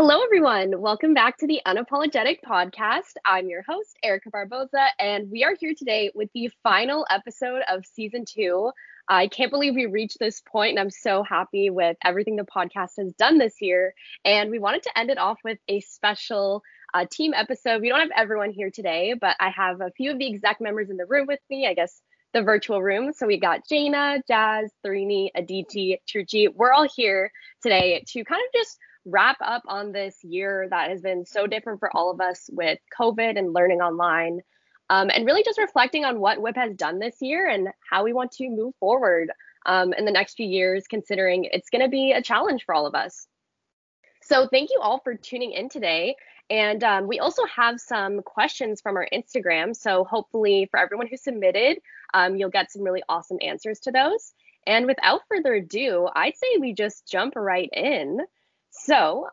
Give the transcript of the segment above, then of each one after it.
Hello, everyone. Welcome back to the Unapologetic Podcast. I'm your host, Erica Barboza, and we are here today with the final episode of season two. I can't believe we reached this point, and I'm so happy with everything the podcast has done this year. And we wanted to end it off with a special uh, team episode. We don't have everyone here today, but I have a few of the exec members in the room with me. I guess the virtual room. So we got Jana, Jazz, Tharini, Aditi, Truchi. We're all here today to kind of just wrap up on this year that has been so different for all of us with COVID and learning online. Um, and really just reflecting on what WIB has done this year and how we want to move forward um, in the next few years, considering it's going to be a challenge for all of us. So, thank you all for tuning in today. And um, we also have some questions from our Instagram. So, hopefully, for everyone who submitted, um, you'll get some really awesome answers to those. And without further ado, I'd say we just jump right in. So,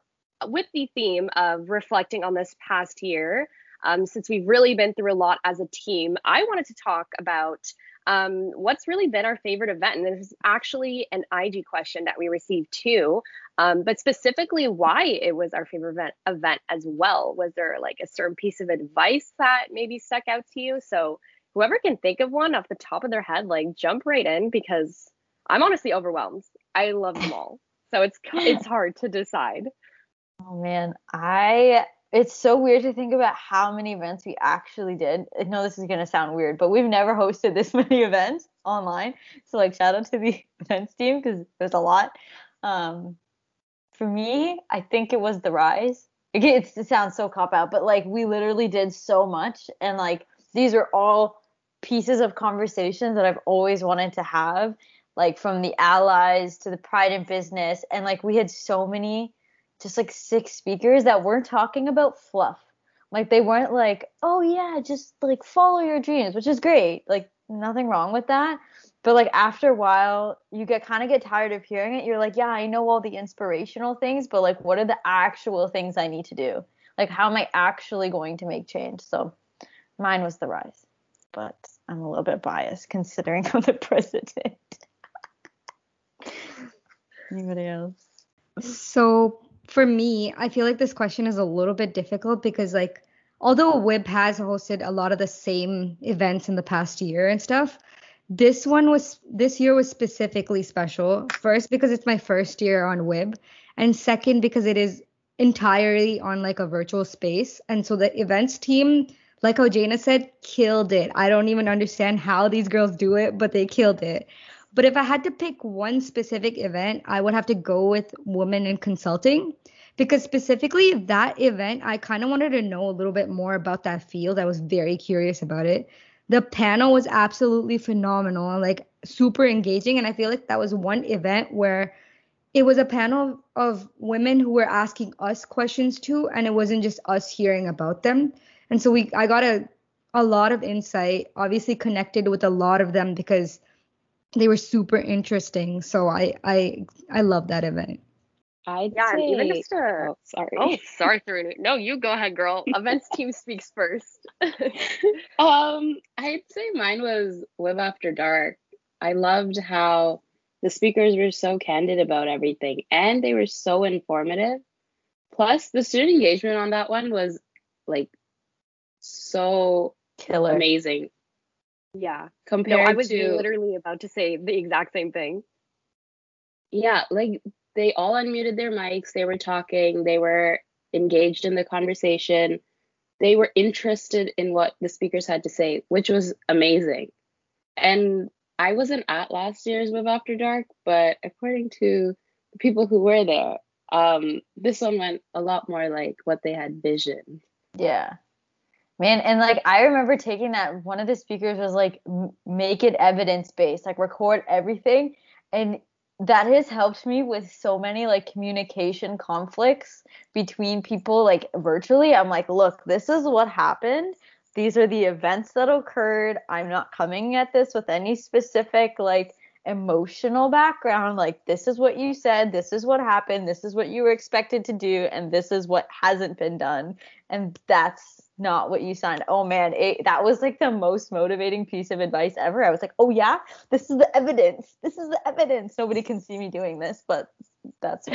with the theme of reflecting on this past year, um, since we've really been through a lot as a team, I wanted to talk about um, what's really been our favorite event. And this is actually an IG question that we received too, um, but specifically why it was our favorite event, event as well. Was there like a certain piece of advice that maybe stuck out to you? So, whoever can think of one off the top of their head, like jump right in because I'm honestly overwhelmed. I love them all. So it's it's hard to decide. Oh man, I it's so weird to think about how many events we actually did. I know this is gonna sound weird, but we've never hosted this many events online. So like shout out to the events team because there's a lot. Um, for me, I think it was the rise. It, it sounds so cop out, but like we literally did so much, and like these are all pieces of conversations that I've always wanted to have like from the allies to the pride in business. And like we had so many just like six speakers that weren't talking about fluff. Like they weren't like oh yeah just like follow your dreams which is great. Like nothing wrong with that. But like after a while you get kind of get tired of hearing it. You're like yeah i know all the inspirational things but like what are the actual things i need to do? Like how am i actually going to make change? So mine was the rise. But i'm a little bit biased considering i'm the president Anybody else? So for me, I feel like this question is a little bit difficult because like although WIB has hosted a lot of the same events in the past year and stuff, this one was this year was specifically special. First because it's my first year on WIB, and second because it is entirely on like a virtual space. And so the events team, like how Jana said, killed it. I don't even understand how these girls do it, but they killed it. But if I had to pick one specific event, I would have to go with Women in Consulting because specifically that event, I kind of wanted to know a little bit more about that field. I was very curious about it. The panel was absolutely phenomenal, like super engaging. And I feel like that was one event where it was a panel of women who were asking us questions too, and it wasn't just us hearing about them. And so we I got a a lot of insight, obviously connected with a lot of them because they were super interesting. So I I I love that event. I yeah, say, even just a oh, sorry. Oh, sorry, Tharini. No, you go ahead, girl. Events team speaks first. um, I'd say mine was WIB After Dark. I loved how the speakers were so candid about everything and they were so informative. Plus, the student engagement on that one was like so killer amazing. Yeah. Compared no, I was to, literally about to say the exact same thing. Yeah, like they all unmuted their mics, they were talking, they were engaged in the conversation. They were interested in what the speakers had to say, which was amazing. And I wasn't at last year's WIB After Dark, but according to the people who were there, um, this one went a lot more like what they had visioned. Yeah. Man, and like I remember taking that one of the speakers was like make it evidence based, like record everything and that has helped me with so many like communication conflicts between people like virtually. I'm like, look, this is what happened. These are the events that occurred. I'm not coming at this with any specific like emotional background. Like, this is what you said, this is what happened, this is what you were expected to do, and this is what hasn't been done. And that's not what you signed. Oh man, it, that was like the most motivating piece of advice ever. I was like, oh yeah, this is the evidence. This is the evidence. Nobody can see me doing this, but That's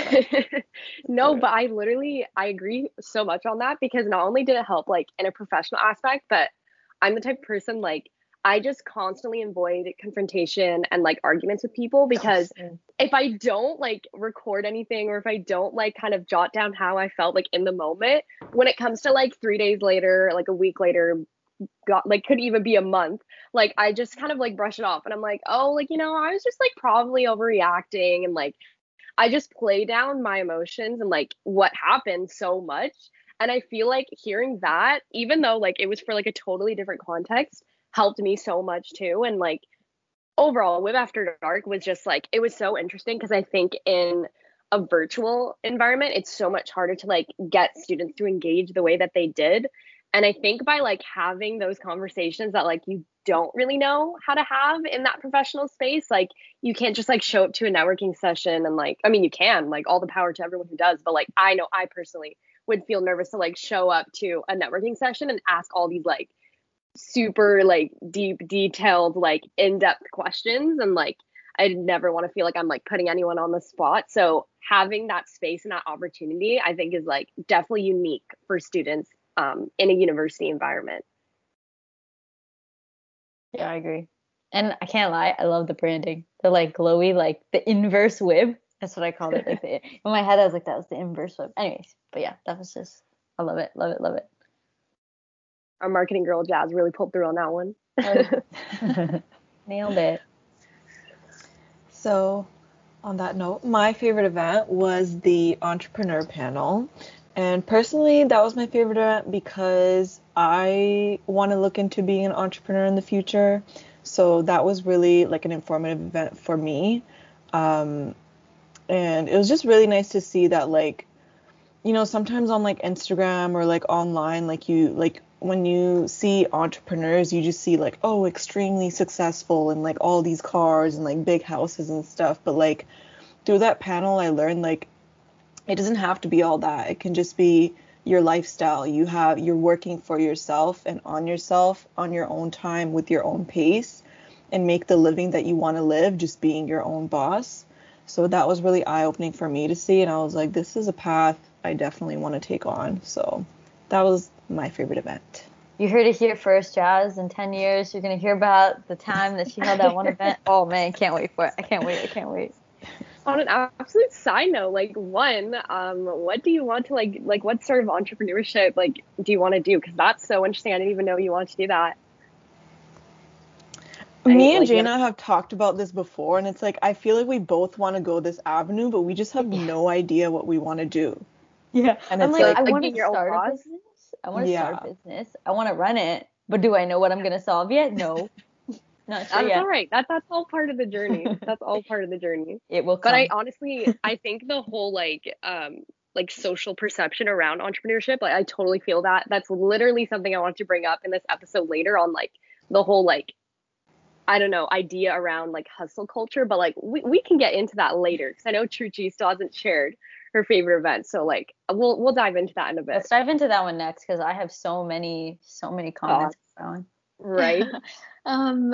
no, but I literally I agree so much on that because not only did it help like in a professional aspect, but I'm the type of person like I just constantly avoid confrontation and like arguments with people because if I don't like record anything or if I don't like kind of jot down how I felt like in the moment, when it comes to like three days later, like a week later, got like could even be a month, like I just kind of like brush it off and I'm like, oh, like, you know, I was just like probably overreacting and like I just play down my emotions and like what happened so much. And I feel like hearing that, even though like it was for like a totally different context, helped me so much too. And like overall, WIB After Dark was just like it was so interesting because I think in a virtual environment, it's so much harder to like get students to engage the way that they did. And I think by like having those conversations that like you don't really know how to have in that professional space, like you can't just like show up to a networking session and like, I mean, you can, like all the power to everyone who does, but like I know I personally would feel nervous to like show up to a networking session and ask all these like super like deep detailed like in-depth questions and like i never want to feel like i'm like putting anyone on the spot. So having that space and that opportunity i think is like definitely unique for students um, in a university environment. Yeah i agree. And i can't lie i love the branding. The like glowy like the inverse WIB. That's what i called it like the, in my head i was like that was the inverse WIB. Anyways but yeah that was just i love it love it love it our marketing girl Jazz really pulled through on that one. Nailed it. So, on that note, my favorite event was the entrepreneur panel. And personally, that was my favorite event because I want to look into being an entrepreneur in the future. So, that was really like an informative event for me. Um, and it was just really nice to see that, like, you know, sometimes on like Instagram or like online, like you, like when you see entrepreneurs, you just see like, oh, extremely successful and like all these cars and like big houses and stuff. But like through that panel, I learned like it doesn't have to be all that. It can just be your lifestyle. You have you're working for yourself and on yourself on your own time with your own pace and make the living that you want to live just being your own boss. So that was really eye opening for me to see and I was like this is a path I definitely want to take on. So that was my favorite event. You heard it here first, Jazz. In 10 years, you're going to hear about the time that she held that one event. Oh, man, can't wait for it. I can't wait. I can't wait. On an absolute side note, like one, um, what do you want to like, like what sort of entrepreneurship like do you want to do? Because that's so interesting. I didn't even know you wanted to do that. Me and like, Jana have talked about this before, and it's like I feel like we both want to go this avenue, but we just have no idea what we want to do. Yeah, and I'm it's like, like I want to start a business. I want to yeah. start a business. I want to run it, but do I know what I'm gonna solve yet? No. Not sure that's yet. all right. That that's all part of the journey. That's all part of the journey. It will. Come. But I honestly, I think the whole like um like social perception around entrepreneurship, like I totally feel that. That's literally something I want to bring up in this episode later on like the whole like I don't know, idea around like hustle culture, but like we, we can get into that later because I know Truchi still hasn't shared her favorite event. So like we'll we'll dive into that in a bit. Let's dive into that one next because I have so many so many comments on Right. um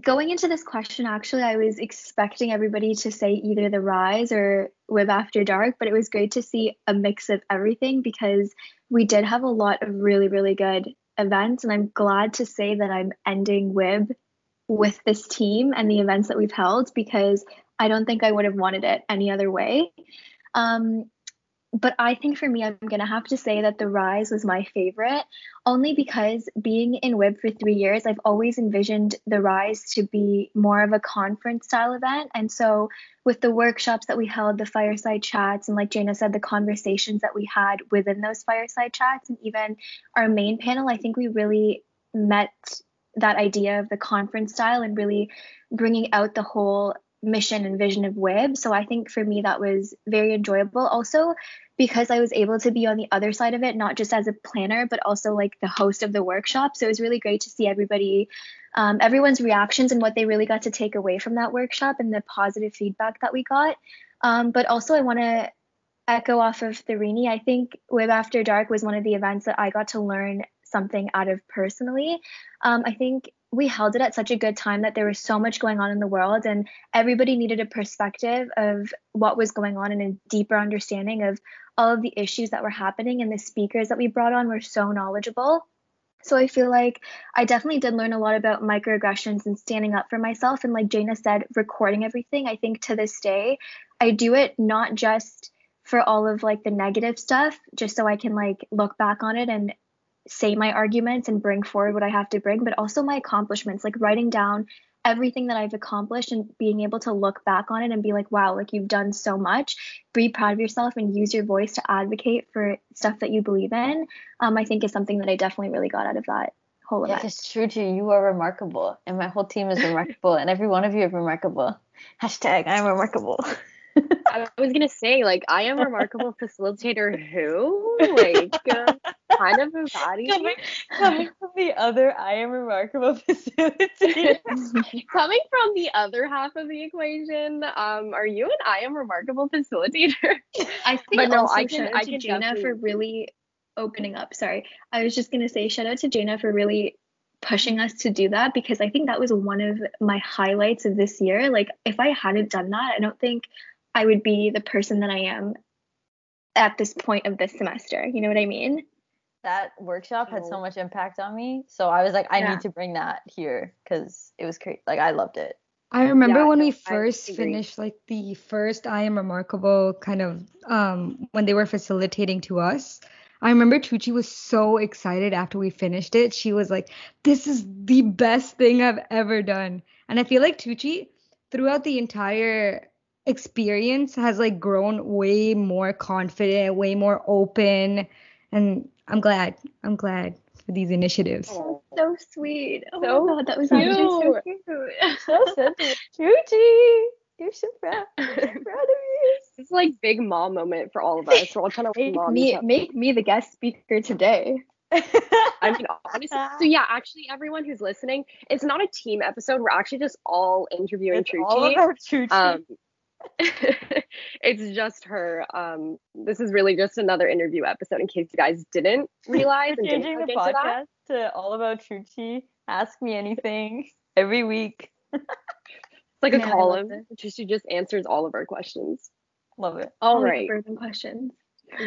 going into this question actually I was expecting everybody to say either the rise or WIB after dark, but it was great to see a mix of everything because we did have a lot of really, really good events and I'm glad to say that I'm ending WIB with this team and the events that we've held because I don't think I would have wanted it any other way. Um, but I think for me, I'm going to have to say that The Rise was my favorite, only because being in WIB for three years, I've always envisioned The Rise to be more of a conference style event. And so, with the workshops that we held, the fireside chats, and like Jana said, the conversations that we had within those fireside chats, and even our main panel, I think we really met that idea of the conference style and really bringing out the whole mission and vision of WIB. So I think for me that was very enjoyable. Also because I was able to be on the other side of it, not just as a planner, but also like the host of the workshop. So it was really great to see everybody, um, everyone's reactions and what they really got to take away from that workshop and the positive feedback that we got. Um, but also I want to echo off of Tharini. I think WIB After Dark was one of the events that I got to learn something out of personally. Um, I think we held it at such a good time that there was so much going on in the world and everybody needed a perspective of what was going on and a deeper understanding of all of the issues that were happening and the speakers that we brought on were so knowledgeable so I feel like I definitely did learn a lot about microaggressions and standing up for myself. And like Jana said, recording everything. I think to this day, I do it not just for all of like the negative stuff, just so I can like look back on it and say my arguments and bring forward what I have to bring, but also my accomplishments, like writing down everything that I've accomplished and being able to look back on it and be like, wow, like you've done so much. Be proud of yourself and use your voice to advocate for stuff that you believe in. Um, I think is something that I definitely really got out of that whole event. Yes, it's true, G. You are remarkable, and my whole team is remarkable, and every one of you is remarkable. Hashtag I'm remarkable. I was gonna say, like, I am a remarkable facilitator who, like, uh, kind of embodies coming, coming from the other I am remarkable facilitator. coming from the other half of the equation, um, are you an I am remarkable facilitator? I think but no, I can, I can Jana definitely... for really opening up. Sorry, I was just gonna say shout out to Jana for really pushing us to do that because I think that was one of my highlights of this year. Like if I hadn't done that, I don't think I would be the person that I am at this point of this semester. You know what I mean? That workshop had so much impact on me. So I was like, I yeah. need to bring that here because it was great. Like, I loved it. I remember yeah, when no, we first finished like the first I am remarkable kind of um when they were facilitating to us. I remember Chuchi was so excited after we finished it. She was like, "This is the best thing I've ever done." And I feel like Chuchi throughout the entire experience has like grown way more confident, way more open, and I'm glad. I'm glad for these initiatives. Oh, so sweet. Oh so my god, that was cute. actually so cute. so sensitive. Chuchi, you're so proud. I'm so proud of you. It's like big mom moment for all of us. We're all trying to make me make me the guest speaker today. I mean, honestly, so yeah, actually, everyone who's listening, it's not a team episode. We're actually just all interviewing it's Chuchi. All about Chuchi. Um, it's just her. Um, this is really just another interview episode in case you guys didn't realize. We're changing the podcast to all about Chuchi. Ask me anything every week. it's like a column. Chuchi just answers all of our questions. Love it. all, all right. Burning questions.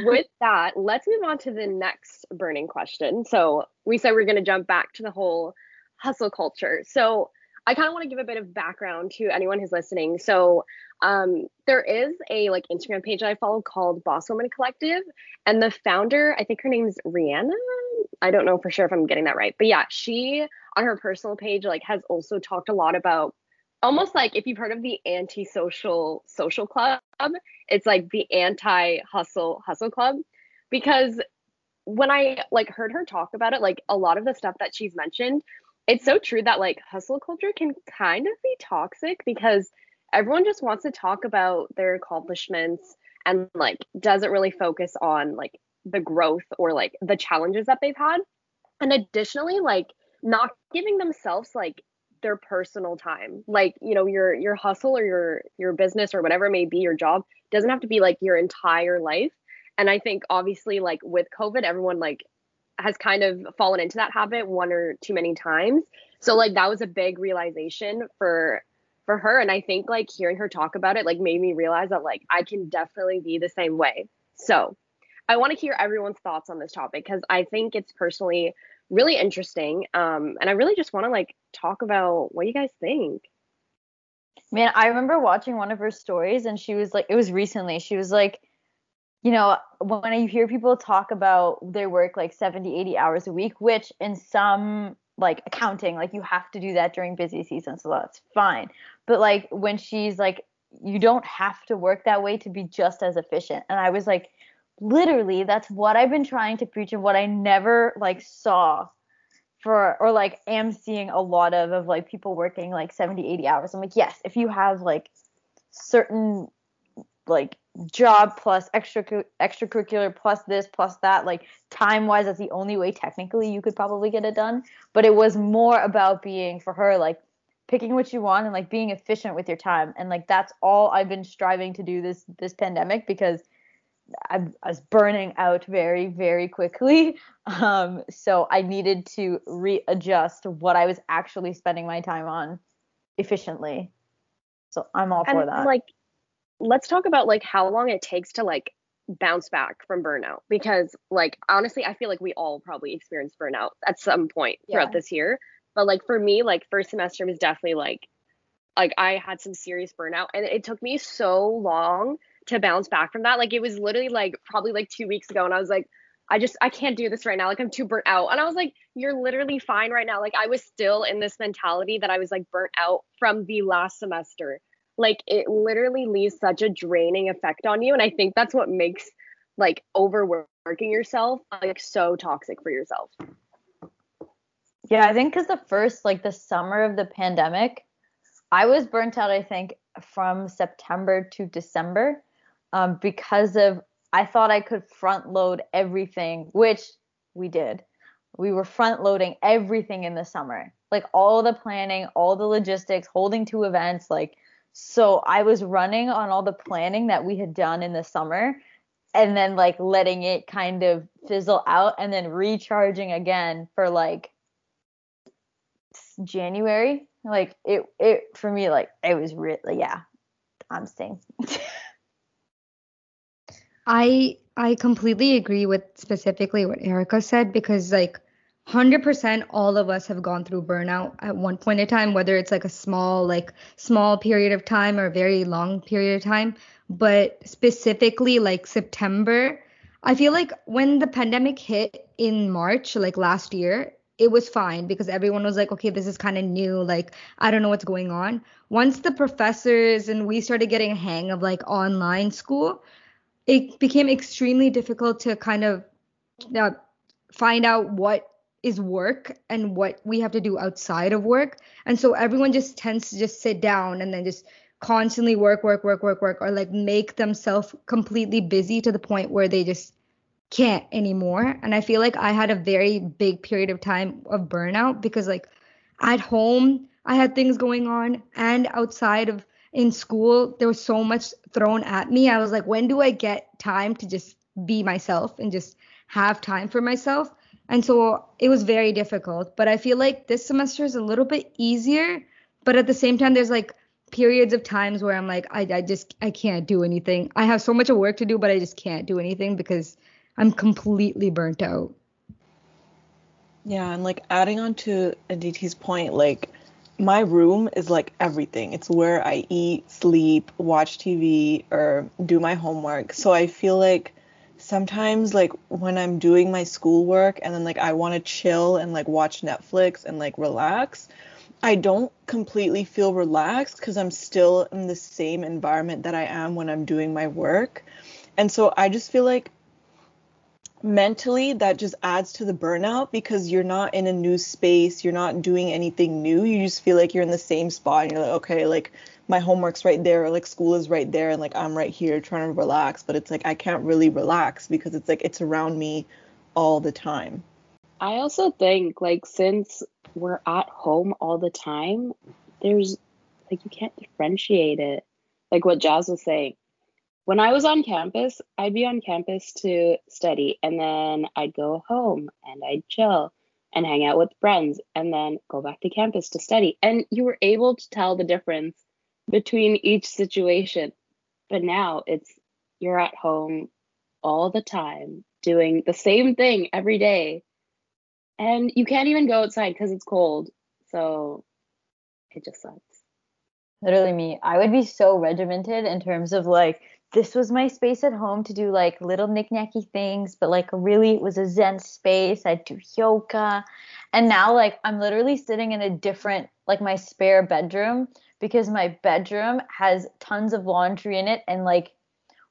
With that, let's move on to the next burning question. So we said we're going to jump back to the whole hustle culture. So I kind of want to give a bit of background to anyone who's listening. So um, there is a like Instagram page I follow called Boss Woman Collective, and the founder, I think her name's Rihanna. I don't know for sure if I'm getting that right, but yeah, she on her personal page like has also talked a lot about almost like if you've heard of the anti-social social club, it's like the anti-hustle hustle club because when I like heard her talk about it, like a lot of the stuff that she's mentioned it's so true that like hustle culture can kind of be toxic because everyone just wants to talk about their accomplishments and like doesn't really focus on like the growth or like the challenges that they've had. And additionally like not giving themselves like their personal time. Like you know your your hustle or your your business or whatever it may be your job doesn't have to be like your entire life. And i think obviously like with covid everyone like has kind of fallen into that habit one or too many times. So like that was a big realization for for her and I think like hearing her talk about it like made me realize that like I can definitely be the same way. So, I want to hear everyone's thoughts on this topic cuz I think it's personally really interesting um and I really just want to like talk about what you guys think. Man, I remember watching one of her stories and she was like it was recently. She was like you know, when you hear people talk about they work like 70, 80 hours a week, which in some like accounting, like you have to do that during busy season, so that's fine. But like when she's like, you don't have to work that way to be just as efficient. And I was like, literally, that's what I've been trying to preach and what I never like saw for or like am seeing a lot of of like people working like 70 80 hours i'm like yes if you have like certain like job plus extra extracurricular plus this plus that like time wise that's the only way technically you could probably get it done but it was more about being for her like picking what you want and like being efficient with your time and like that's all i've been striving to do this this pandemic because I, I was burning out very, very quickly. Um, so I needed to readjust what I was actually spending my time on efficiently. So I'm all and for that. like let's talk about like how long it takes to like bounce back from burnout because like honestly I feel like we all probably experienced burnout at some point throughout this year. But like for me, like first semester was definitely like like I had some serious burnout and it took me so long to bounce back from that. Like it was literally like probably like two weeks ago and I was like, I just I can't do this right now. Like I'm too burnt out. And I was like, you're literally fine right now. Like I was still in this mentality that I was like burnt out from the last semester. Like it literally leaves such a draining effect on you. And I think that's what makes like overworking yourself like so toxic for yourself. Yeah, I think because the first, like the summer of the pandemic, I was burnt out, I think, from September to December um, because of I thought I could front load everything, which we did. We were front loading everything in the summer, like all the planning, all the logistics, holding two events. Like, so I was running on all the planning that we had done in the summer and then like letting it kind of fizzle out and then recharging again for like January. Like it it for me like it was really yeah. I'm staying. I I completely agree with specifically what Erica said because like 100% all of us have gone through burnout at one point in time whether it's like a small like small period of time or a very long period of time. But specifically like September I feel like when the pandemic hit in March like last year it was fine because everyone was like okay this is kind of new. Like I don't know what's going on. Once the professors and we started getting a hang of like online school it became extremely difficult to kind of uh, find out what is work and what we have to do outside of work. And so everyone just tends to just sit down and then just constantly work, work, work, work, work, or like make themselves completely busy to the point where they just can't anymore. And I feel like I had a very big period of time of burnout because like at home I had things going on and outside of in school there was so much thrown at me. I was like, when do I get time to just be myself and just have time for myself? And so it was very difficult. But I feel like this semester is a little bit easier. But at the same time, there's like periods of times where I'm like, I, I just I can't do anything. I have so much of work to do, but I just can't do anything because I'm completely burnt out. Yeah, and like adding on to Aditi's point, like my room is like everything. It's where I eat, sleep, watch TV, or do my homework. So I feel like sometimes like when I'm doing my schoolwork and then like I want to chill and like watch Netflix and like relax, I don't completely feel relaxed because I'm still in the same environment that I am when I'm doing my work. And so I just feel like mentally that just adds to the burnout because you're not in a new space, you're not doing anything new. You just feel like you're in the same spot and you're like, okay, like my homework's right there, like school is right there, and like I'm right here trying to relax. But it's like I can't really relax because it's like it's around me all the time. I also think like since we're at home all the time, there's like you can't differentiate it. Like what Jazz was saying. When I was on campus, I'd be on campus to study and then I'd go home and I'd chill and hang out with friends and then go back to campus to study. And you were able to tell the difference between each situation. But now it's you're at home all the time doing the same thing every day and you can't even go outside because it's cold. So it just sucks. Literally me. I would be so regimented in terms of like this was my space at home to do like little knick-knacky things, but like really it was a zen space. I'd do yoga. And now like I'm literally sitting in a different like my spare bedroom because my bedroom has tons of laundry in it and like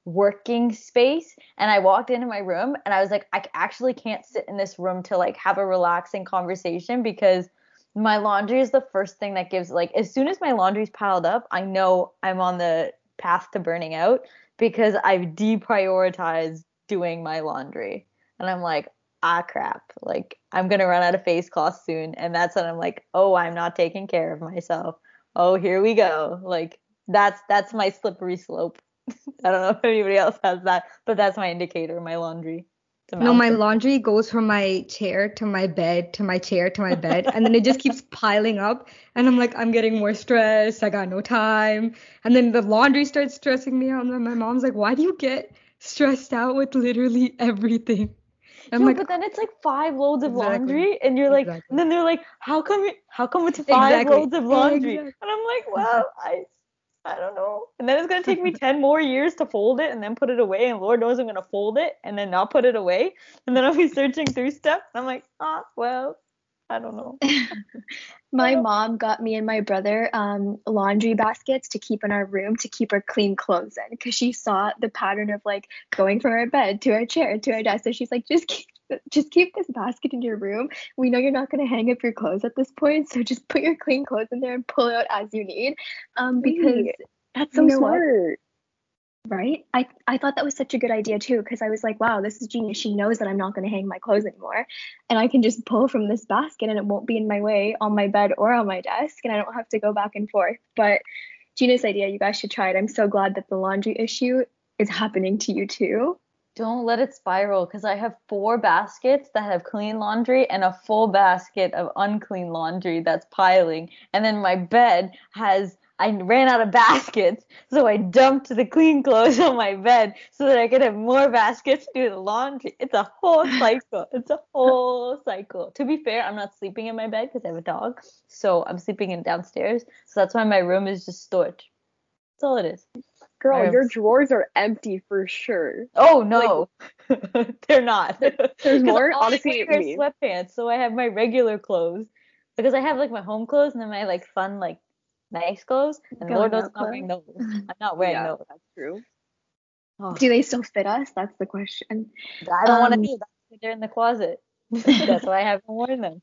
working space. And I walked into my room and I was like I actually can't sit in this room to like have a relaxing conversation because my laundry is the first thing that gives like as soon as my laundry's piled up I know I'm on the path to burning out because I've deprioritized doing my laundry. And I'm like ah crap. Like I'm to run out of face cloth soon. And that's when I'm like oh I'm not taking care of myself oh here we go like that's that's my slippery slope I don't know if anybody else has that, but that's my indicator, my laundry. No, my laundry goes from my chair to my bed to my chair to my bed, and then it just keeps piling up. And I'm like, I'm getting more stressed. I got no time. And then the laundry starts stressing me out. And then my mom's like, Why do you get stressed out with literally everything? No, like, but then it's like five loads of Exactly. laundry, and you're like, Exactly. and then they're like, how come how come it's five Exactly. loads of laundry? And I'm like, well, I, I don't know. And then it's gonna take me ten more years to fold it and then put it away, and Lord knows I'm gonna fold it and then not put it away, and then I'll be searching through stuff. And I'm like, ah, well, I don't know. My mom got me and my brother um, laundry baskets to keep in our room to keep our clean clothes in because she saw the pattern of like going from our bed to our chair to our desk. So she's like, just keep, just keep this basket in your room. We know you're not going to hang up your clothes at this point, so just put your clean clothes in there and pull it out as you need. Um, because That's so You know what? Right, I I thought that was such a good idea too because I was like, wow, this is genius. She knows that I'm not going to hang my clothes anymore, and I can just pull from this basket and it won't be in my way on my bed or on my desk, and I don't have to go back and forth. But genius idea. You guys should try it. I'm so glad that the laundry issue is happening to you too. Don't let it spiral because I have four baskets that have clean laundry and a full basket of unclean laundry that's piling. And then my bed has, I ran out of baskets, so I dumped the clean clothes on my bed so that I could have more baskets to do the laundry. It's a whole cycle. It's a whole cycle. To be fair, I'm not sleeping in my bed because I have a dog, so I'm sleeping in downstairs. So that's why my room is just storage. That's all it is. Girl, your drawers are empty for sure. Oh no, they're not. There's more? all I Honestly, wear sweatpants, so I have my regular clothes because I have like my home clothes and then my like fun like nice clothes. And Going Lord knows I'm not wearing those. I'm not wearing yeah, those. that's true. Oh, Do they still fit us? That's the question. I don't want to um, do that. They're in the closet. That's why I haven't worn them.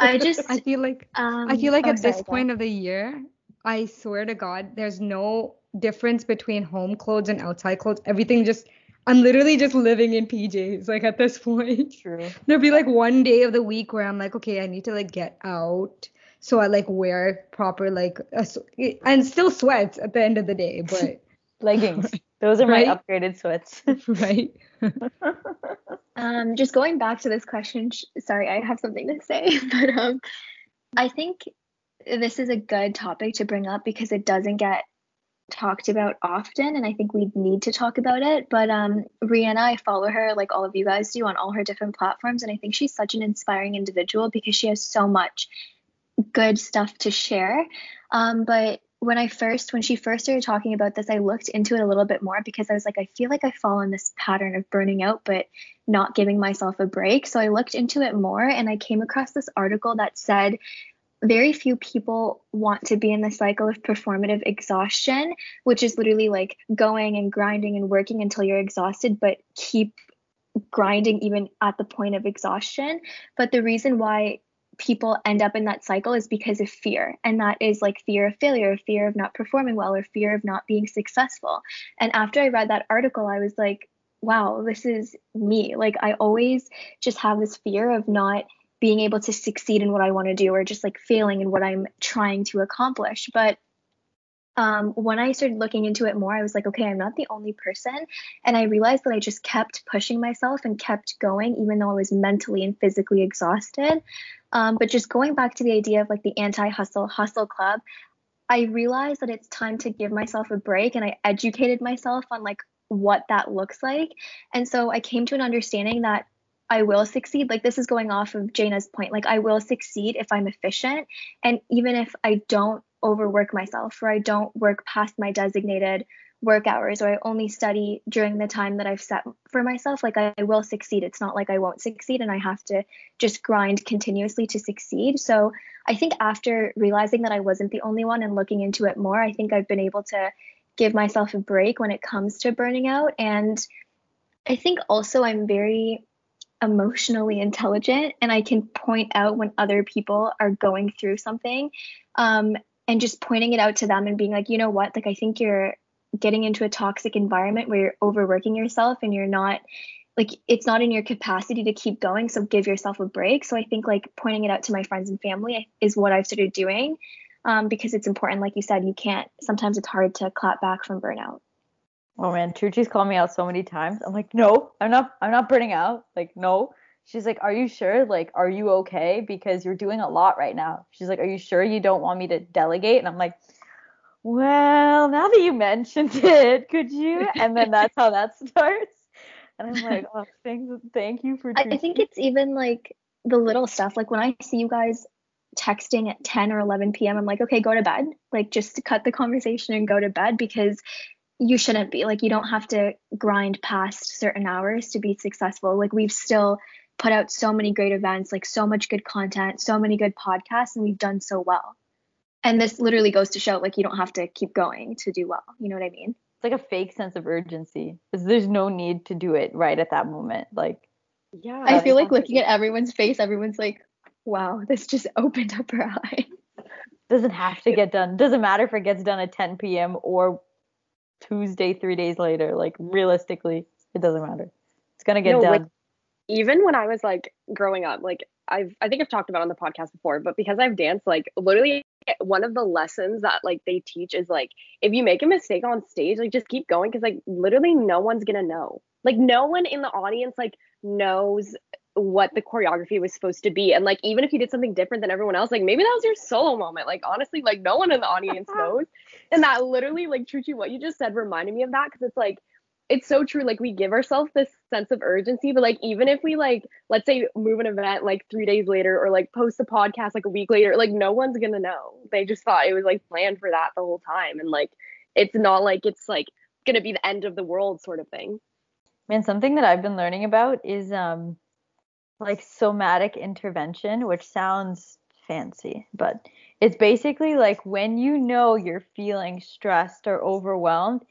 I just I feel like um, I feel like oh, at this sorry, go. point of the year, I swear to God, there's no difference between home clothes and outside clothes. Everything just I'm literally just living in PJs like at this point. True. There'll be like one day of the week where I'm like, okay, I need to like get out. So I like wear proper like a, s- and still sweats at the end of the day, but Leggings. Those are Right? my upgraded sweats. right. Um, just going back to this question, sh- sorry, I have something to say, but um, I think this is a good topic to bring up because it doesn't get talked about often, and I think we need to talk about it. But um, Rihanna, I follow her like all of you guys do on all her different platforms, and I think she's such an inspiring individual because she has so much good stuff to share. Um, but when I first, when she first started talking about this, I looked into it a little bit more because I was like, I feel like I fall in this pattern of burning out, but not giving myself a break. So I looked into it more and I came across this article that said very few people want to be in the cycle of performative exhaustion, which is literally like going and grinding and working until you're exhausted, but keep grinding even at the point of exhaustion. But the reason why people end up in that cycle is because of fear. And that is like fear of failure, fear of not performing well, or fear of not being successful. And after I read that article, I was like, wow, this is me. Like, I always just have this fear of not being able to succeed in what I want to do or just like failing in what I'm trying to accomplish. But um, when I started looking into it more, I was like, okay, I'm not the only person. And I realized that I just kept pushing myself and kept going, even though I was mentally and physically exhausted. Um, but just going back to the idea of like the anti hustle hustle club, I realized that it's time to give myself a break and I educated myself on like what that looks like. And so I came to an understanding that I will succeed. Like this is going off of Jana's point. Like I will succeed if I'm efficient. And even if I don't overwork myself or I don't work past my designated work hours or I only study during the time that I've set for myself, like I, I will succeed. It's not like I won't succeed and I have to just grind continuously to succeed. So I think after realizing that I wasn't the only one and looking into it more, I think I've been able to give myself a break when it comes to burning out. And I think also I'm very emotionally intelligent and I can point out when other people are going through something um, and just pointing it out to them and being like, you know what, like I think you're getting into a toxic environment where you're overworking yourself and you're not like it's not in your capacity to keep going so give yourself a break so i think like pointing it out to my friends and family is what i've started doing um, because it's important like you said you can't sometimes it's hard to clap back from burnout Oh man, Truchi's called me out so many times. I'm like, no, I'm not. I'm not burning out. Like, no. She's like, are you sure? Like, are you okay? Because you're doing a lot right now. She's like, are you sure you don't want me to delegate? And I'm like, well, now that you mentioned it, could you? And then that's how that starts. And I'm like, oh, thank, thank you for. I, I think it's even like the little stuff. Like when I see you guys texting at 10 or 11 p.m., I'm like, okay, go to bed. Like just to cut the conversation and go to bed because you shouldn't be. Like you don't have to grind past certain hours to be successful. Like we've still put out so many great events, like so much good content, so many good podcasts, and we've done so well. And this literally goes to show like you don't have to keep going to do well. You know what I mean? It's like a fake sense of urgency because there's no need to do it right at that moment. Like, Yeah. I feel like looking at everyone's face, everyone's like, wow, this just opened up her eye. doesn't have to get done. Doesn't matter if it gets done at 10 p.m. or Tuesday three days later. Like realistically, it doesn't matter. It's gonna get No, done. like, even when I was like growing up, like I've I think I've talked about on the podcast before, but because I've danced, like literally one of the lessons that like they teach is like if you make a mistake on stage, like just keep going because like literally no one's gonna know. Like no one in the audience like knows what the choreography was supposed to be. And like even if you did something different than everyone else, like maybe that was your solo moment. Like honestly, like no one in the audience knows. And that literally, like Truchi, what you just said reminded me of that because it's like it's so true. Like we give ourselves this sense of urgency, but like even if we like, let's say move an event like three days later or like post a podcast like a week later, like no one's gonna know. They just thought it was like planned for that the whole time. And like it's not like it's like gonna be the end of the world sort of thing. Man, something that I've been learning about is um like somatic intervention, which sounds fancy, but it's basically like when you know you're feeling stressed or overwhelmed,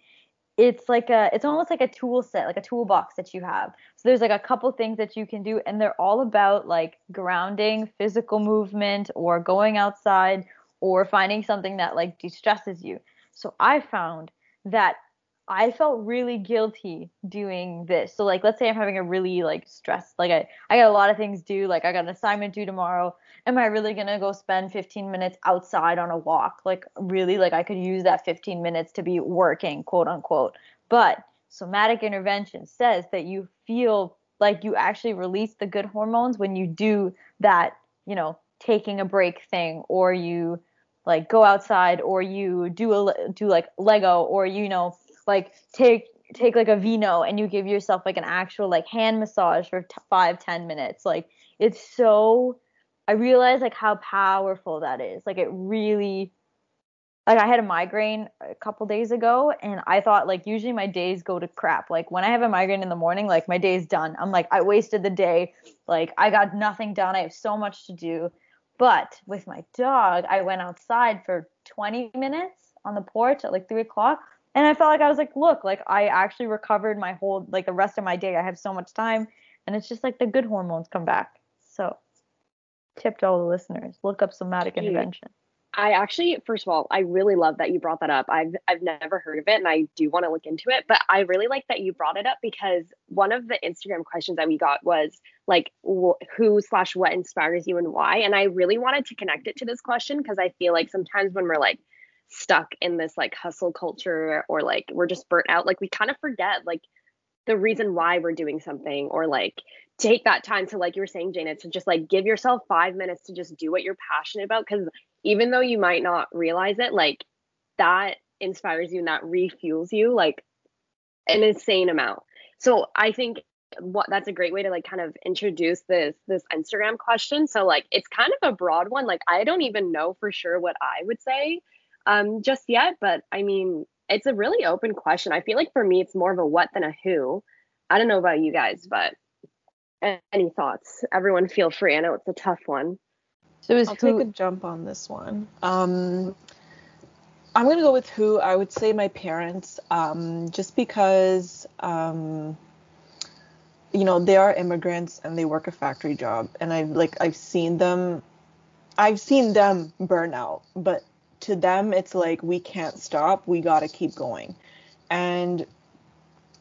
it's like a it's almost like a tool set, like a toolbox that you have. So there's like a couple things that you can do and they're all about like grounding, physical movement or going outside or finding something that like de-stresses you. So I found that I felt really guilty doing this. So like let's say I'm having a really like stress like I I got a lot of things due, like I got an assignment due tomorrow. Am I really going to go spend 15 minutes outside on a walk? Like really like I could use that 15 minutes to be working, quote unquote. But somatic intervention says that you feel like you actually release the good hormones when you do that, you know, taking a break thing or you like go outside or you do a do like Lego or you know like take take like a vino and you give yourself like an actual like hand massage for t- five ten minutes. Like it's so i realize like how powerful that is. Like it really like i had a migraine a couple days ago and i thought like usually my days go to crap. Like when i have a migraine in the morning like my day's done. I'm like i wasted the day. Like i got nothing done. I have so much to do. But with my dog i went outside for 20 minutes on the porch at like three o'clock and I felt like I was like, look, like I actually recovered my whole like the rest of my day. I have so much time, and it's just like the good hormones come back. So, tip to all the listeners: look up somatic intervention. I actually, first of all, I really love that you brought that up. I've I've never heard of it, and I do want to look into it. But I really like that you brought it up because one of the Instagram questions that we got was like, wh- who slash what inspires you and why? And I really wanted to connect it to this question because I feel like sometimes when we're like stuck in this like hustle culture or like we're just burnt out, like we kind of forget like the reason why we're doing something or like take that time to like you were saying Jana to just like give yourself 5 minutes to just do what you're passionate about cuz even though you might not realize it like that inspires you and that refuels you like an insane amount. So I think what that's a great way to like kind of introduce this this Instagram question. So like it's kind of a broad one. Like I don't even know for sure what I would say um just yet, but I mean it's a really open question. I feel like for me it's more of a what than a who. I don't know about you guys, but any thoughts? Everyone feel free. I know it's a tough one. So is I'll who? take a jump on this one. Um, I'm gonna go with who I would say my parents, um, just because um, you know they are immigrants and they work a factory job, and I've like I've seen them, I've seen them burn out, but to them it's like we can't stop, we gotta keep going, and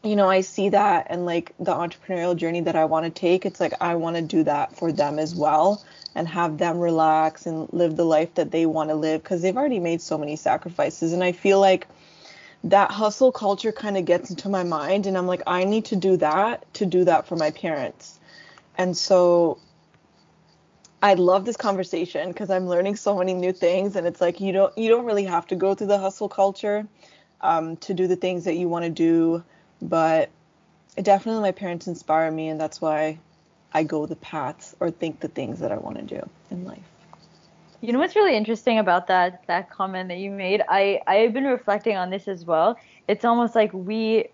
you know I see that and like the entrepreneurial journey that I want to take, it's like I want to do that for them as well and have them relax and live the life that they want to live because they've already made so many sacrifices and i feel like that hustle culture kind of gets into my mind and I'm like I need to do that to do that for my parents. And so I love this conversation because I'm learning so many new things and it's like you don't you don't really have to go through the hustle culture um, to do the things that you want to do, but definitely my parents inspire me and that's why I go the paths or think the things that I want to do in life. You know what's really interesting about that that comment that you made? I I've been reflecting on this as well. It's almost like we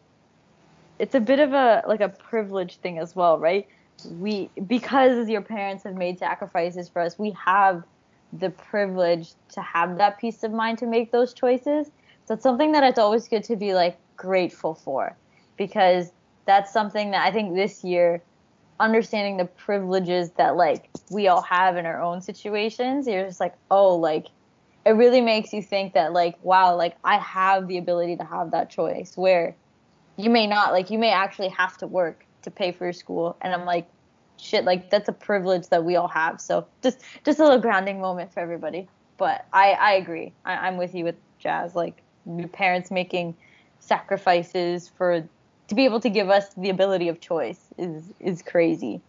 it's a bit of a like a privilege thing as well, right? We because your parents have made sacrifices for us, we have the privilege to have that peace of mind to make those choices. So it's something that it's always good to be like grateful for because that's something that I think this year understanding the privileges that like we all have in our own situations you're just like oh like it really makes you think that like wow like i have the ability to have that choice where you may not like you may actually have to work to pay for your school. And i'm like shit like that's a privilege that we all have. So just just a little grounding moment for everybody. But i i agree. I, i'm with you with jazz. Like parents making sacrifices for to be able to give us the ability of choice is is crazy.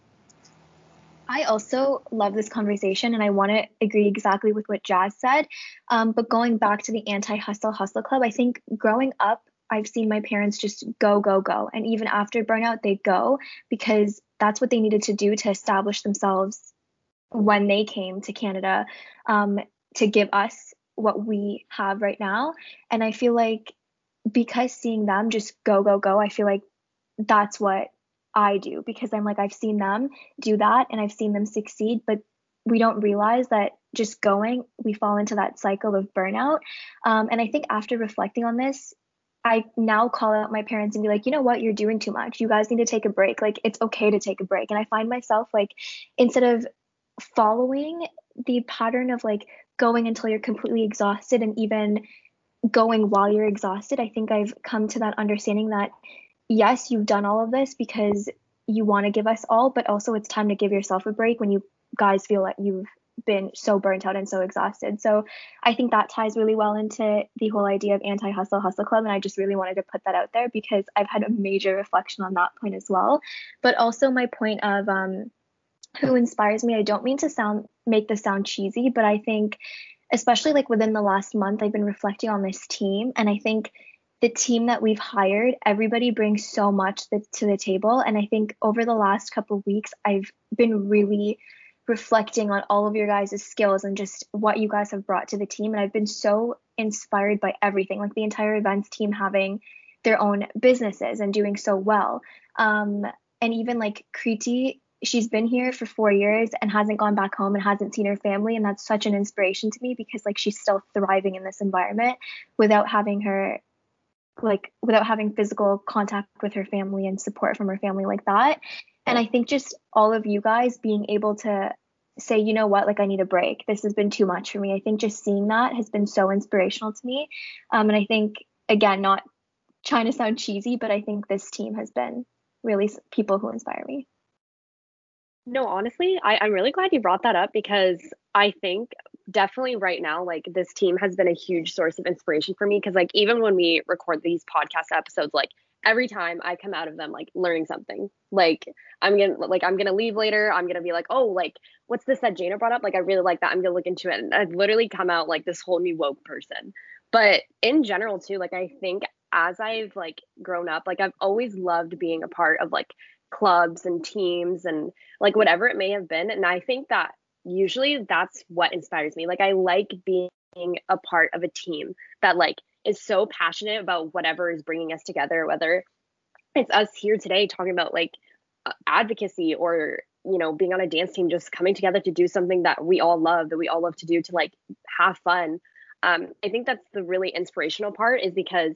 I also love this conversation and I want to agree exactly with what Jazz said. Um, but going back to the anti hustle hustle club, I think growing up, I've seen my parents just go, go, go. And even after burnout, they go because that's what they needed to do to establish themselves when they came to Canada um, to give us what we have right now. And I feel like because seeing them just go, go, go, I feel like that's what I do because I'm like, I've seen them do that and I've seen them succeed, but we don't realize that just going, we fall into that cycle of burnout. Um, and I think after reflecting on this, I now call out my parents and be like, you know what, you're doing too much. You guys need to take a break. Like, it's okay to take a break. And I find myself like, instead of following the pattern of like going until you're completely exhausted and even going while you're exhausted, I think I've come to that understanding that yes, you've done all of this because you want to give us all, but also it's time to give yourself a break when you guys feel that you've been so burnt out and so exhausted. So I think that ties really well into the whole idea of anti hustle hustle club. And I just really wanted to put that out there because I've had a major reflection on that point as well. But also my point of um, who inspires me. I don't mean to sound make this sound cheesy, but I think especially like within the last month, I've been reflecting on this team. And I think the team that we've hired, everybody brings so much to the table. And I think over the last couple of weeks, I've been really reflecting on all of your guys' skills and just what you guys have brought to the team. And I've been so inspired by everything, like the entire events team having their own businesses and doing so well. Um, and even like Kriti, she's been here for four years and hasn't gone back home and hasn't seen her family. And that's such an inspiration to me because like she's still thriving in this environment without having her like without having physical contact with her family and support from her family like that. And I think just all of you guys being able to say, you know what, like I need a break. This has been too much for me. I think just seeing that has been so inspirational to me. Um, and I think again, not trying to sound cheesy, but I think this team has been really people who inspire me. No, honestly, I, I'm really glad you brought that up because I think definitely right now, like this team has been a huge source of inspiration for me. Cause like even when we record these podcast episodes, like every time I come out of them like learning something. Like I'm gonna like I'm gonna leave later. I'm gonna be like, oh, like what's this that Jana brought up? Like I really like that. I'm gonna look into it. And I've literally come out like this whole new woke person. But in general too, like I think as I've like grown up, like I've always loved being a part of like clubs and teams and like whatever it may have been. And I think that usually that's what inspires me. Like I like being a part of a team that like is so passionate about whatever is bringing us together, whether it's us here today talking about like advocacy or you know being on a dance team just coming together to do something that we all love that we all love to do to like have fun um, i think that's the really inspirational part is because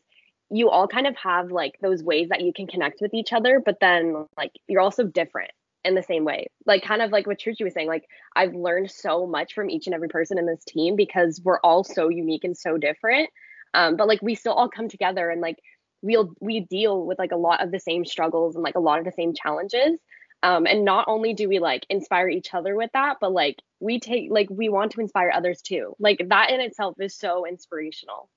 you all kind of have like those ways that you can connect with each other but then like you're also different in the same way. Like kind of like what Truchi was saying, like I've learned so much from each and every person in this team because we're all so unique and so different. Um, but like we still all come together and like we'll we deal with like a lot of the same struggles and like a lot of the same challenges. Um, and not only do we like inspire each other with that, but like we take like we want to inspire others too. Like that in itself is so inspirational.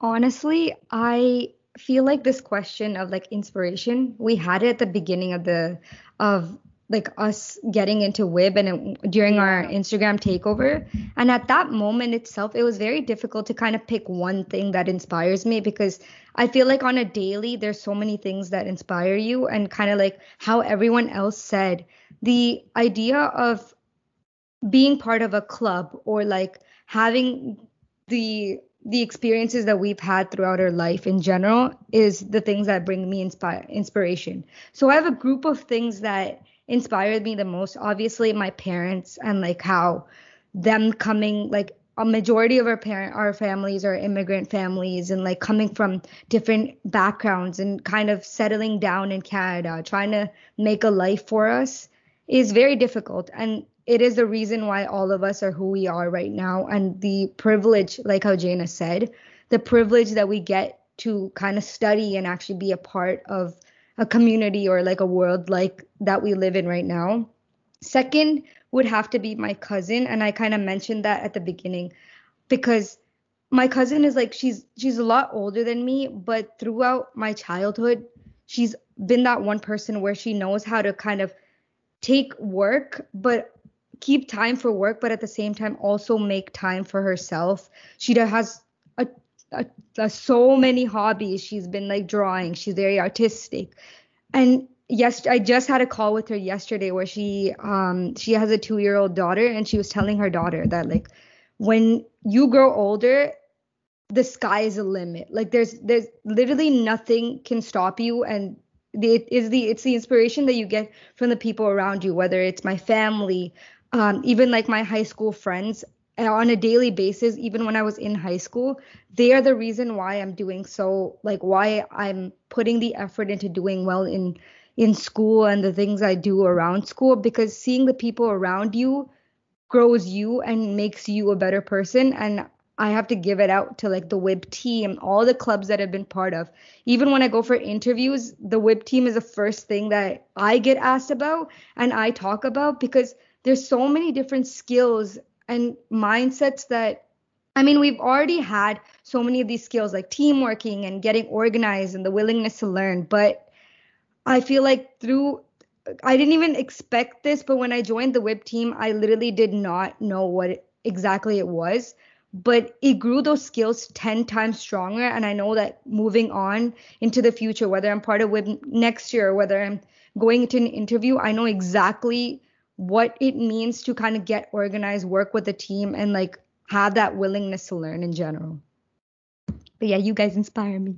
Honestly, I feel like this question of like inspiration, we had it at the beginning of the of like us getting into Wib and um, during our Instagram takeover. And at that moment itself, it was very difficult to kind of pick one thing that inspires me because I feel like on a daily, there's so many things that inspire you. And kind of like how everyone else said, the idea of being part of a club or like having the the experiences that we've had throughout our life in general is the things that bring me inspire inspiration. So I have a group of things that inspired me the most. Obviously, my parents and like how them coming like a majority of our parent our families are immigrant families and like coming from different backgrounds and kind of settling down in Canada, trying to make a life for us is very difficult. And it is the reason why all of us are who we are right now. And the privilege, like how Jana said, the privilege that we get to kind of study and actually be a part of a community or like a world like that we live in right now. Second would have to be my cousin. And I kind of mentioned that at the beginning because my cousin is like she's she's a lot older than me, but throughout my childhood, she's been that one person where she knows how to kind of take work, but keep time for work, but at the same time also make time for herself. She has a, a, so many hobbies. She's been like drawing. She's very artistic, and yes, I just had a call with her yesterday where she um she has a two year old daughter, and she was telling her daughter that like when you grow older the sky is a limit like there's there's literally nothing can stop you and the, it is the it's the inspiration that you get from the people around you whether it's my family um, even like my high school friends uh, on a daily basis even when i was in high school they are the reason why i'm doing so like why i'm putting the effort into doing well in in school and the things i do around school because seeing the people around you grows you and makes you a better person and I have to give it out to like the WIB team, all the clubs that I've been part of. Even when I go for interviews, the WIB team is the first thing that I get asked about and I talk about because there's so many different skills and mindsets that I mean, we've already had so many of these skills like team working and getting organized and the willingness to learn. But I feel like through, I didn't even expect this, but when I joined the WIB team, I literally did not know what exactly it was. But it grew those skills 10 times stronger. And I know that moving on into the future, whether I'm part of WIB next year or whether I'm going into an interview, I know exactly what it means to kind of get organized, work with a team, and like have that willingness to learn in general. But yeah, you guys inspire me.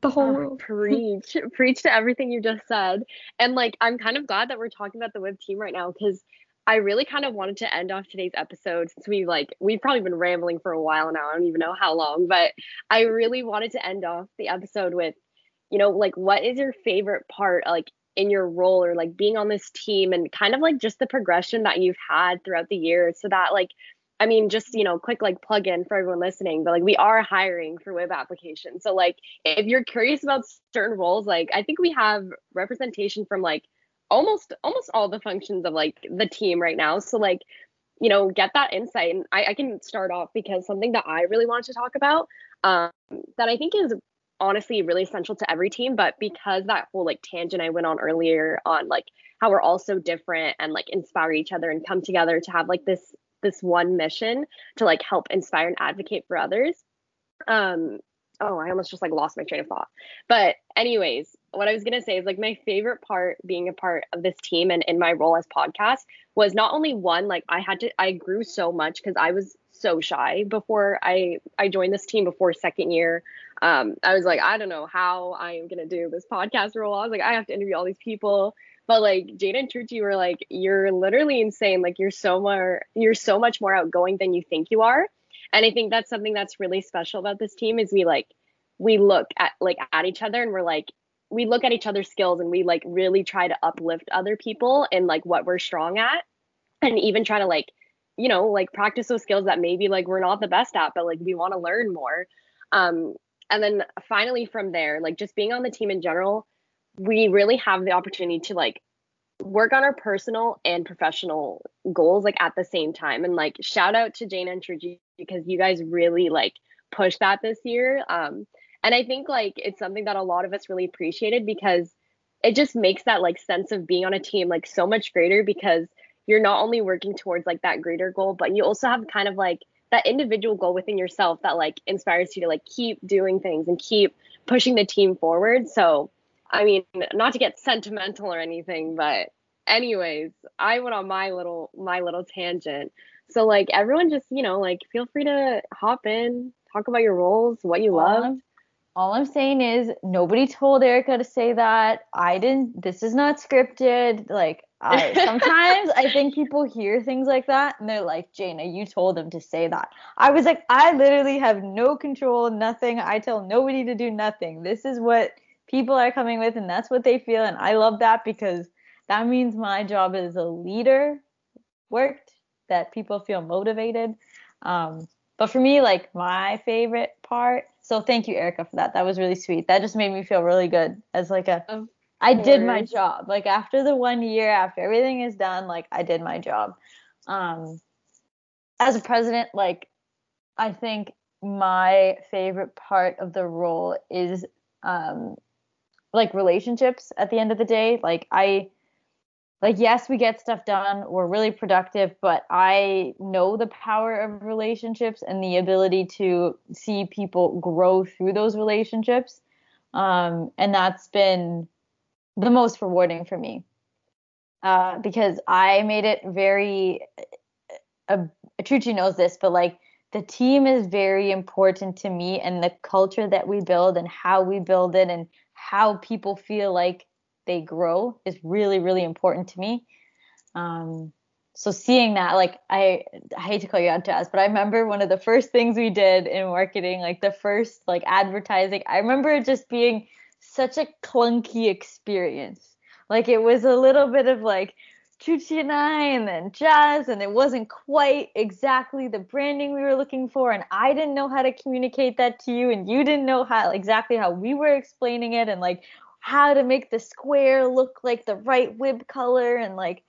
The whole oh, world. preach, preach to everything you just said. And like, I'm kind of glad that we're talking about the WIB team right now because I really kind of wanted to end off today's episode since we like we've probably been rambling for a while now. I don't even know how long, but I really wanted to end off the episode with, you know, like what is your favorite part like in your role or like being on this team and kind of like just the progression that you've had throughout the years so that like I mean, just you know, quick like plug in for everyone listening, but like we are hiring for WIB applications. So like if you're curious about certain roles, like I think we have representation from like almost almost all the functions of like the team right now. So like, you know, get that insight. And I, I can start off because something that I really want to talk about um, that I think is honestly really essential to every team but because that whole like tangent i went on earlier on like how we're all so different and like inspire each other and come together to have like this this one mission to like help inspire and advocate for others um oh i almost just like lost my train of thought but anyways what i was to say is like my favorite part being a part of this team and in my role as podcast was not only one like i had to i grew so much because i was so shy before I I joined this team before second year. Um, I was like, I don't know how I am gonna do this podcast role. I was like, I have to interview all these people. But like Jada and Truchi were like, you're literally insane. Like you're so more you're so much more outgoing than you think you are. And I think that's something that's really special about this team is we like we look at like at each other and we're like we look at each other's skills and we like really try to uplift other people and like what we're strong at and even try to like you know like practice those skills that maybe like we're not the best at but like we want to learn more um and then finally from there like just being on the team in general we really have the opportunity to like work on our personal and professional goals like at the same time and like shout out to Jane and Truji because you guys really like push that this year. Um, and I think like it's something that a lot of us really appreciated because it just makes that like sense of being on a team like so much greater because you're not only working towards like that greater goal, but you also have kind of like that individual goal within yourself that like inspires you to like keep doing things and keep pushing the team forward. So, I mean, not to get sentimental or anything, but anyways, I went on my little my little tangent. So like everyone just, you know, like feel free to hop in, talk about your roles, what you love. All I'm saying is nobody told Erica to say that. I didn't this is not scripted. Like I sometimes I think people hear things like that and they're like, Jana, you told them to say that. I was like, I literally have no control, nothing. I tell nobody to do nothing. This is what people are coming with and that's what they feel. And I love that because that means my job as a leader worked, that people feel motivated. Um, but for me, like my favorite part so thank you, Erica, for that. That was really sweet. That just made me feel really good as like a I did my job. Like after the one year, after everything is done, like I did my job. Um as a president, like I think my favorite part of the role is um like relationships at the end of the day. Like I like yes we get stuff done we're really productive but i know the power of relationships and the ability to see people grow through those relationships um, and that's been the most rewarding for me uh, because i made it very uh, Trucci knows this but like the team is very important to me and the culture that we build and how we build it and how people feel like they grow is really really important to me. Um so seeing that like I, I hate to call you out jazz but i remember one of the first things we did in marketing like the first like advertising i remember it just being such a clunky experience. Like it was a little bit of like Chuchi and I and then Jazz and it wasn't quite exactly the branding we were looking for and I didn't know how to communicate that to you and you didn't know how exactly how we were explaining it and like how to make the square look like the right wib color and like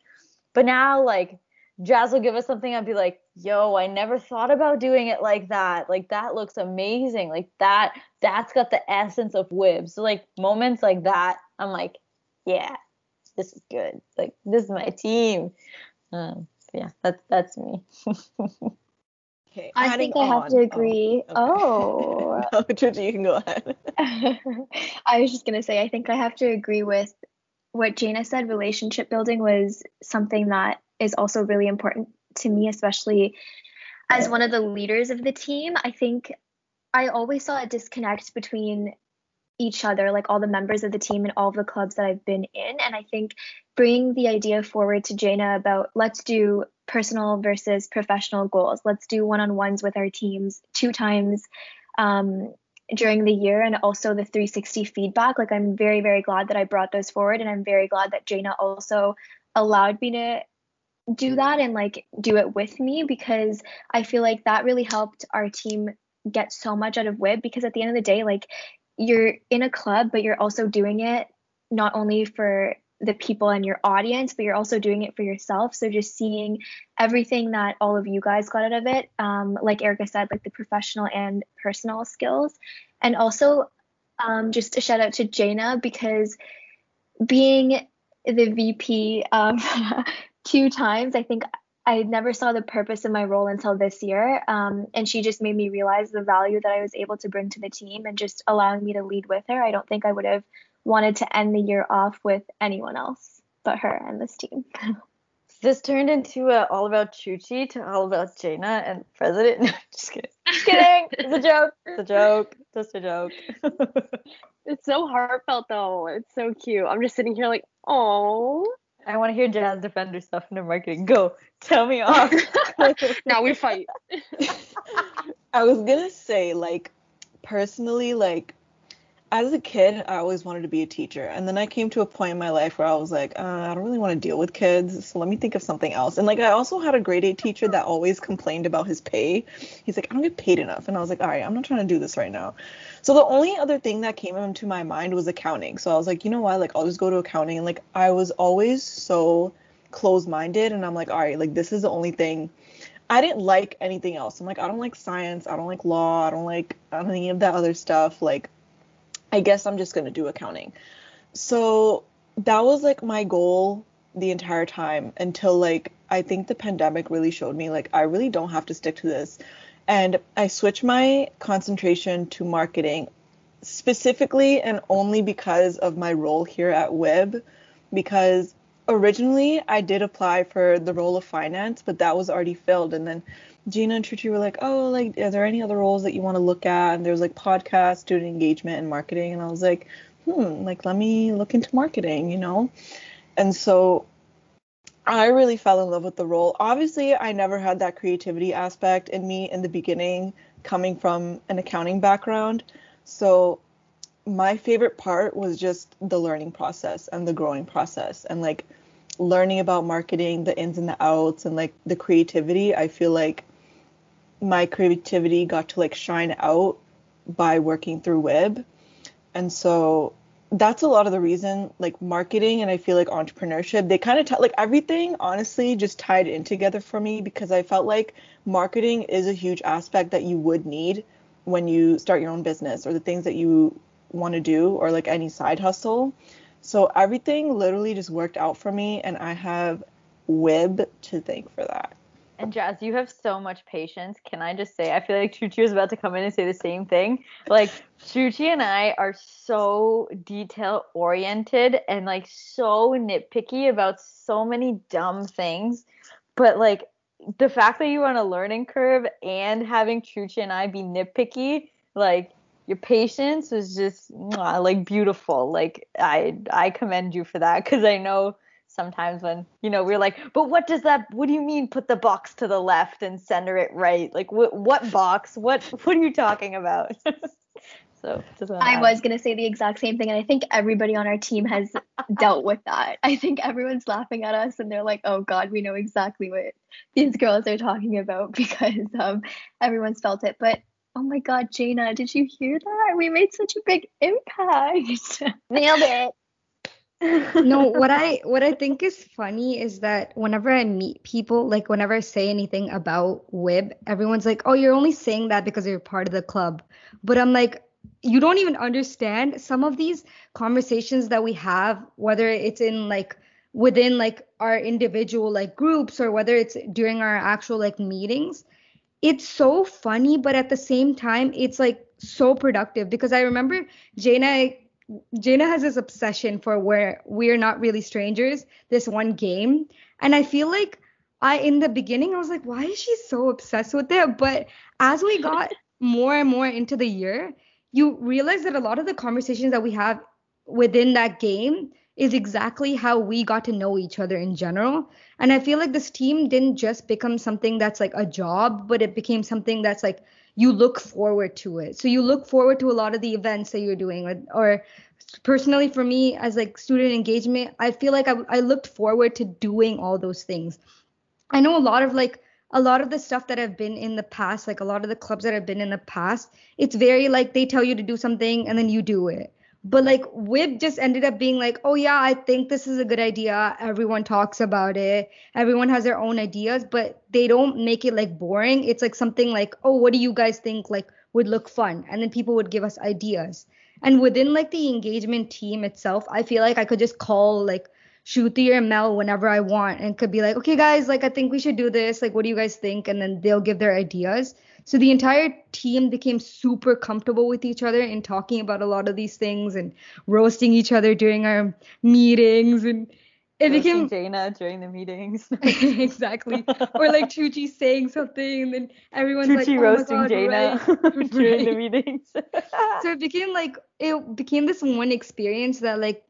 but now like Jazz will give us something I'd be like, "Yo, I never thought about doing it like that. Like that looks amazing. Like that that's got the essence of wib." So like moments like that, I'm like, "Yeah, this is good. Like this is my team." Um, yeah, that's that's me. Okay, I think I have on- to agree. Oh. Oh. no, Trucci, you can go ahead. I was just gonna say, I think I have to agree with what Jana said. Relationship building was something that is also really important to me, especially as one of the leaders of the team. I think I always saw a disconnect between each other, like all the members of the team and all the clubs that I've been in. And I think bringing the idea forward to Jana about let's do personal versus professional goals. Let's do one on ones with our teams two times um, during the year and also the 360 feedback. Like, I'm very, very glad that I brought those forward. And I'm very glad that Jana also allowed me to do that and like do it with me because I feel like that really helped our team get so much out of WIB because at the end of the day, like, you're in a club, but you're also doing it not only for the people and your audience, but you're also doing it for yourself. So just seeing everything that all of you guys got out of it, um, like Erica said, like the professional and personal skills, and also um, just a shout out to Jana because being the VP um, two times, I think I never saw the purpose of my role until this year. Um, and she just made me realize the value that I was able to bring to the team and just allowing me to lead with her. I don't think I would have wanted to end the year off with anyone else but her and this team. this turned into a all about Chuchi to all about Jaina and President. No, just kidding. Just kidding. It's a joke. It's a joke. Just a joke. It's so heartfelt though. It's so cute. I'm just sitting here like, oh. I want to hear Jazz defend herself in her marketing. Go. Tell me off. now we fight. I was gonna say, like, personally, like, as a kid, I always wanted to be a teacher. And then I came to a point in my life where I was like, uh, I don't really want to deal with kids. So let me think of something else. And, like, I also had a grade eight teacher that always complained about his pay. He's like, I don't get paid enough. And I was like, all right, I'm not trying to do this right now. So the only other thing that came into my mind was accounting. So I was like, you know what? Like, I'll just go to accounting. And, like, I was always so close minded. And I'm like, all right, like, this is the only thing I didn't like anything else. I'm like, I don't like science, I don't like law, I don't like any of that other stuff. Like, I guess I'm just gonna do accounting. So that was like my goal the entire time until like I think the pandemic really showed me like I really don't have to stick to this. And I switched my concentration to marketing specifically and only because of my role here at WIB because originally I did apply for the role of finance, but that was already filled. And then Gina and Truchi were like, "Oh, like, are there any other roles that you want to look at?" And there's like podcast, student engagement, and marketing. And I was like, "Hmm, like, let me look into marketing," you know. And so I really fell in love with the role. Obviously, I never had that creativity aspect in me in the beginning, coming from an accounting background. So my favorite part was just the learning process and the growing process and like learning about marketing, the ins and the outs and like the creativity. I feel like my creativity got to like shine out by working through WIB. And so that's a lot of the reason like marketing and I feel like entrepreneurship, they kind of t- like everything honestly just tied in together for me because I felt like marketing is a huge aspect that you would need when you start your own business or the things that you want to do or like any side hustle. So everything literally just worked out for me and I have WIB to thank for that. And Jazz, you have so much patience. Can I just say, I feel like Chuchi was about to come in and say the same thing. Like, Chuchi and I are so detail oriented and like so nitpicky about so many dumb things. But like, the fact that you are on a learning curve and having Chuchi and I be nitpicky, like, your patience is just like beautiful. Like I I commend you for that because I know sometimes when you know we're like, but what does that? What do you mean? Put the box to the left and center it right? Like what what box? What what are you talking about? so I was gonna say the exact same thing, and I think everybody on our team has dealt with that. I think everyone's laughing at us, and they're like, "Oh God, we know exactly what these girls are talking about because um, everyone's felt it." But oh my God, Jana, did you hear that? We made such a big impact. Nailed it no, what I what I think is funny is that whenever I meet people, like whenever I say anything about WIB, everyone's like, "Oh, you're only saying that because you're part of the club." But I'm like, you don't even understand some of these conversations that we have, whether it's in like within like our individual like groups or whether it's during our actual like meetings. It's so funny, but at the same time, it's like so productive because I remember Jaina Jaina has this obsession for where we're not really strangers, this one game. And I feel like I in the beginning I was like, why is she so obsessed with it? But as we got more and more into the year, you realize that a lot of the conversations that we have within that game is exactly how we got to know each other in general. And I feel like this team didn't just become something that's like a job, but it became something that's like you look forward to it. So you look forward to a lot of the events that you're doing, or, or personally for me as like student engagement, I feel like I, I looked forward to doing all those things. I know a lot of like a lot of the stuff that I've been in the past, like a lot of the clubs that I've been in the past, it's very like they tell you to do something and then you do it. But like WIB just ended up being like, oh yeah, I think this is a good idea. Everyone talks about it. Everyone has their own ideas, but they don't make it like boring. It's like something like, oh, what do you guys think like would look fun? And then people would give us ideas. And within like the engagement team itself, I feel like I could just call like Shruti the Mel whenever I want and could be like, okay, guys, like I think we should do this. Like, what do you guys think? And then they'll give their ideas. So the entire team became super comfortable with each other in talking about a lot of these things and roasting each other during our meetings and it became Jaina during the meetings. exactly. or like Chuchi saying something and then everyone's Chuchi like oh roasting God, Jaina right. during the meetings. so it became like it became this one experience that like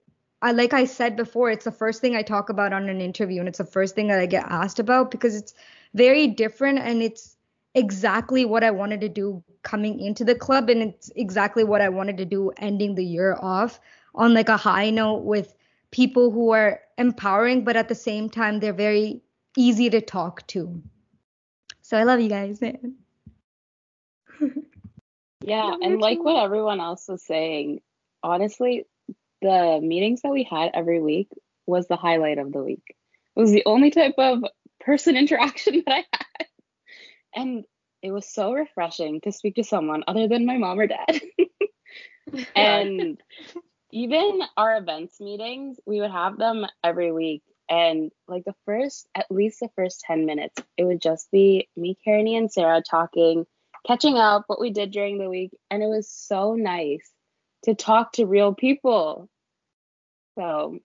I like I said before, it's the first thing I talk about on an interview and it's the first thing that I get asked about because it's very different and it's exactly what I wanted to do coming into the club and it's exactly what I wanted to do ending the year off on like a high note with people who are empowering but at the same time they're very easy to talk to. So I love you guys. yeah, and like what everyone else was saying, honestly, the meetings that we had every week was the highlight of the week. It was the only type of person interaction that I had And it was so refreshing to speak to someone other than my mom or dad. and even our events meetings, we would have them every week. And like the first, at least the first 10 minutes, it would just be me, Karen, and Sarah talking, catching up what we did during the week. And it was so nice to talk to real people. So,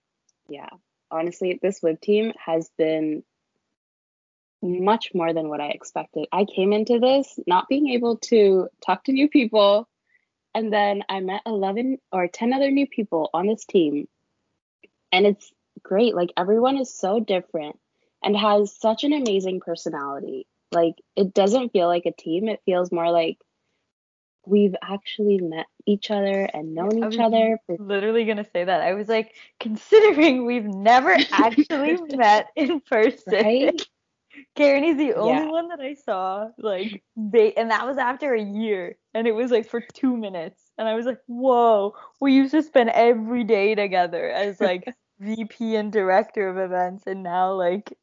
yeah, honestly, this WIB team has been much more than what I expected. I came into this not being able to talk to new people, and then I met 11 or 10 other new people on this team. And it's great. Like, everyone is so different and has such an amazing personality. Like, it doesn't feel like a team, it feels more like we've actually met each other and known each other. For- literally gonna say that. I was like, considering we've never actually met in person. Right? Karen is the only yeah. one that I saw. Like they and that was after a year. And it was like for two minutes. And I was like, whoa, we used to spend every day together as like VP and director of events and now like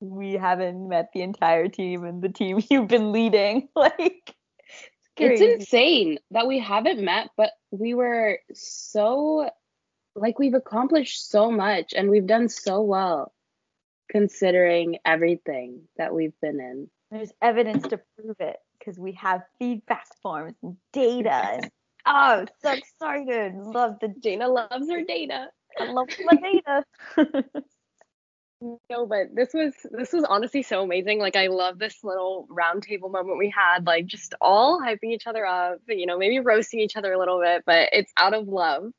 we haven't met the entire team and the team you've been leading. Like it's insane that we haven't met, but we were so like we've accomplished so much and we've done so well considering everything that we've been in. There's evidence to prove it because we have feedback forms and data. Oh, so excited! Love the Dana loves her data. I love my data. no, but this was this was honestly so amazing. Like I love this little roundtable moment we had, like just all hyping each other up, you know, maybe roasting each other a little bit, but it's out of love.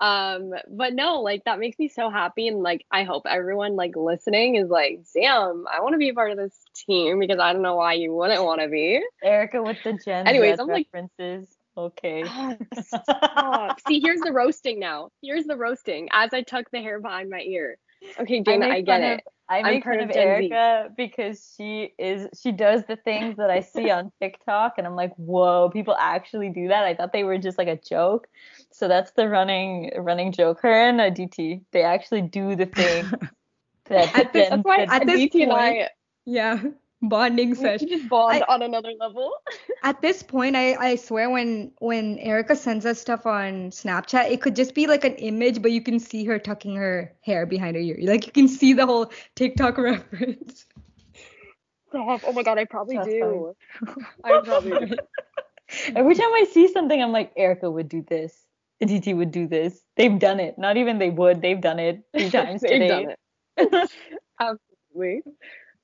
Um, but no, like that makes me so happy and like I hope everyone like listening is like, damn, I want to be a part of this team because I don't know why you wouldn't want to be. Erica with the Gen Anyways, I'm references. Like, okay. Stop. See, here's the roasting now. Here's the roasting as I tuck the hair behind my ear. Okay, Dana, I, I get it. Of, I make fun of, of Erica because she is she does the things that I see on TikTok and I'm like, whoa, people actually do that. I thought they were just like a joke. So that's the running running joke. Her and DT, they actually do the thing that at this, that's why at this DT point, I, yeah bonding session. just bond I, on another level. at this point, I I swear when when Erica sends us stuff on Snapchat, it could just be like an image, but you can see her tucking her hair behind her ear. Like you can see the whole TikTok reference. Stop. Oh my god, I probably That's do. I probably do. Every time I see something, I'm like, Erica would do this. DT would do this. They've done it. Not even they would. They've done it three times They've today. done it. Absolutely.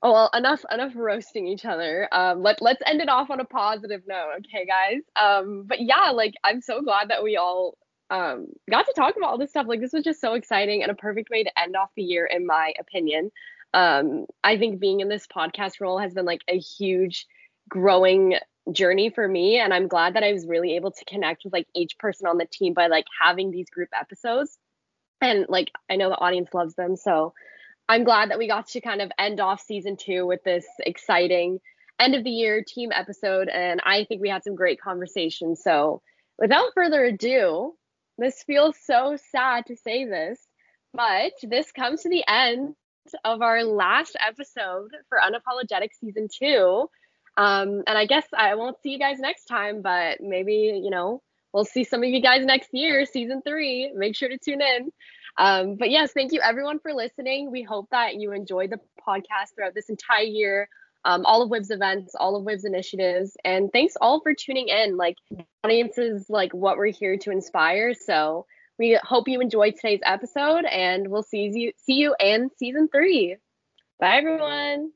Oh well, enough enough roasting each other. Um, let let's end it off on a positive note, okay, guys. Um, but yeah, like I'm so glad that we all um got to talk about all this stuff. Like this was just so exciting and a perfect way to end off the year, in my opinion. Um, I think being in this podcast role has been like a huge growing journey for me, and I'm glad that I was really able to connect with like each person on the team by like having these group episodes. And like I know the audience loves them, so I'm glad that we got to kind of end off season two with this exciting end of the year team episode. And I think we had some great conversations. So without further ado, this feels so sad to say this, but this comes to the end of our last episode for Unapologetic season two. Um, and I guess I won't see you guys next time, but maybe, you know, we'll see some of you guys next year, season three. Make sure to tune in. Um, but yes, thank you everyone for listening. We hope that you enjoyed the podcast throughout this entire year, um, all of WIB's events, all of WIB's initiatives, and thanks all for tuning in. Like audiences, like what we're here to inspire. So we hope you enjoyed today's episode, and we'll see you see you in season three. Bye everyone.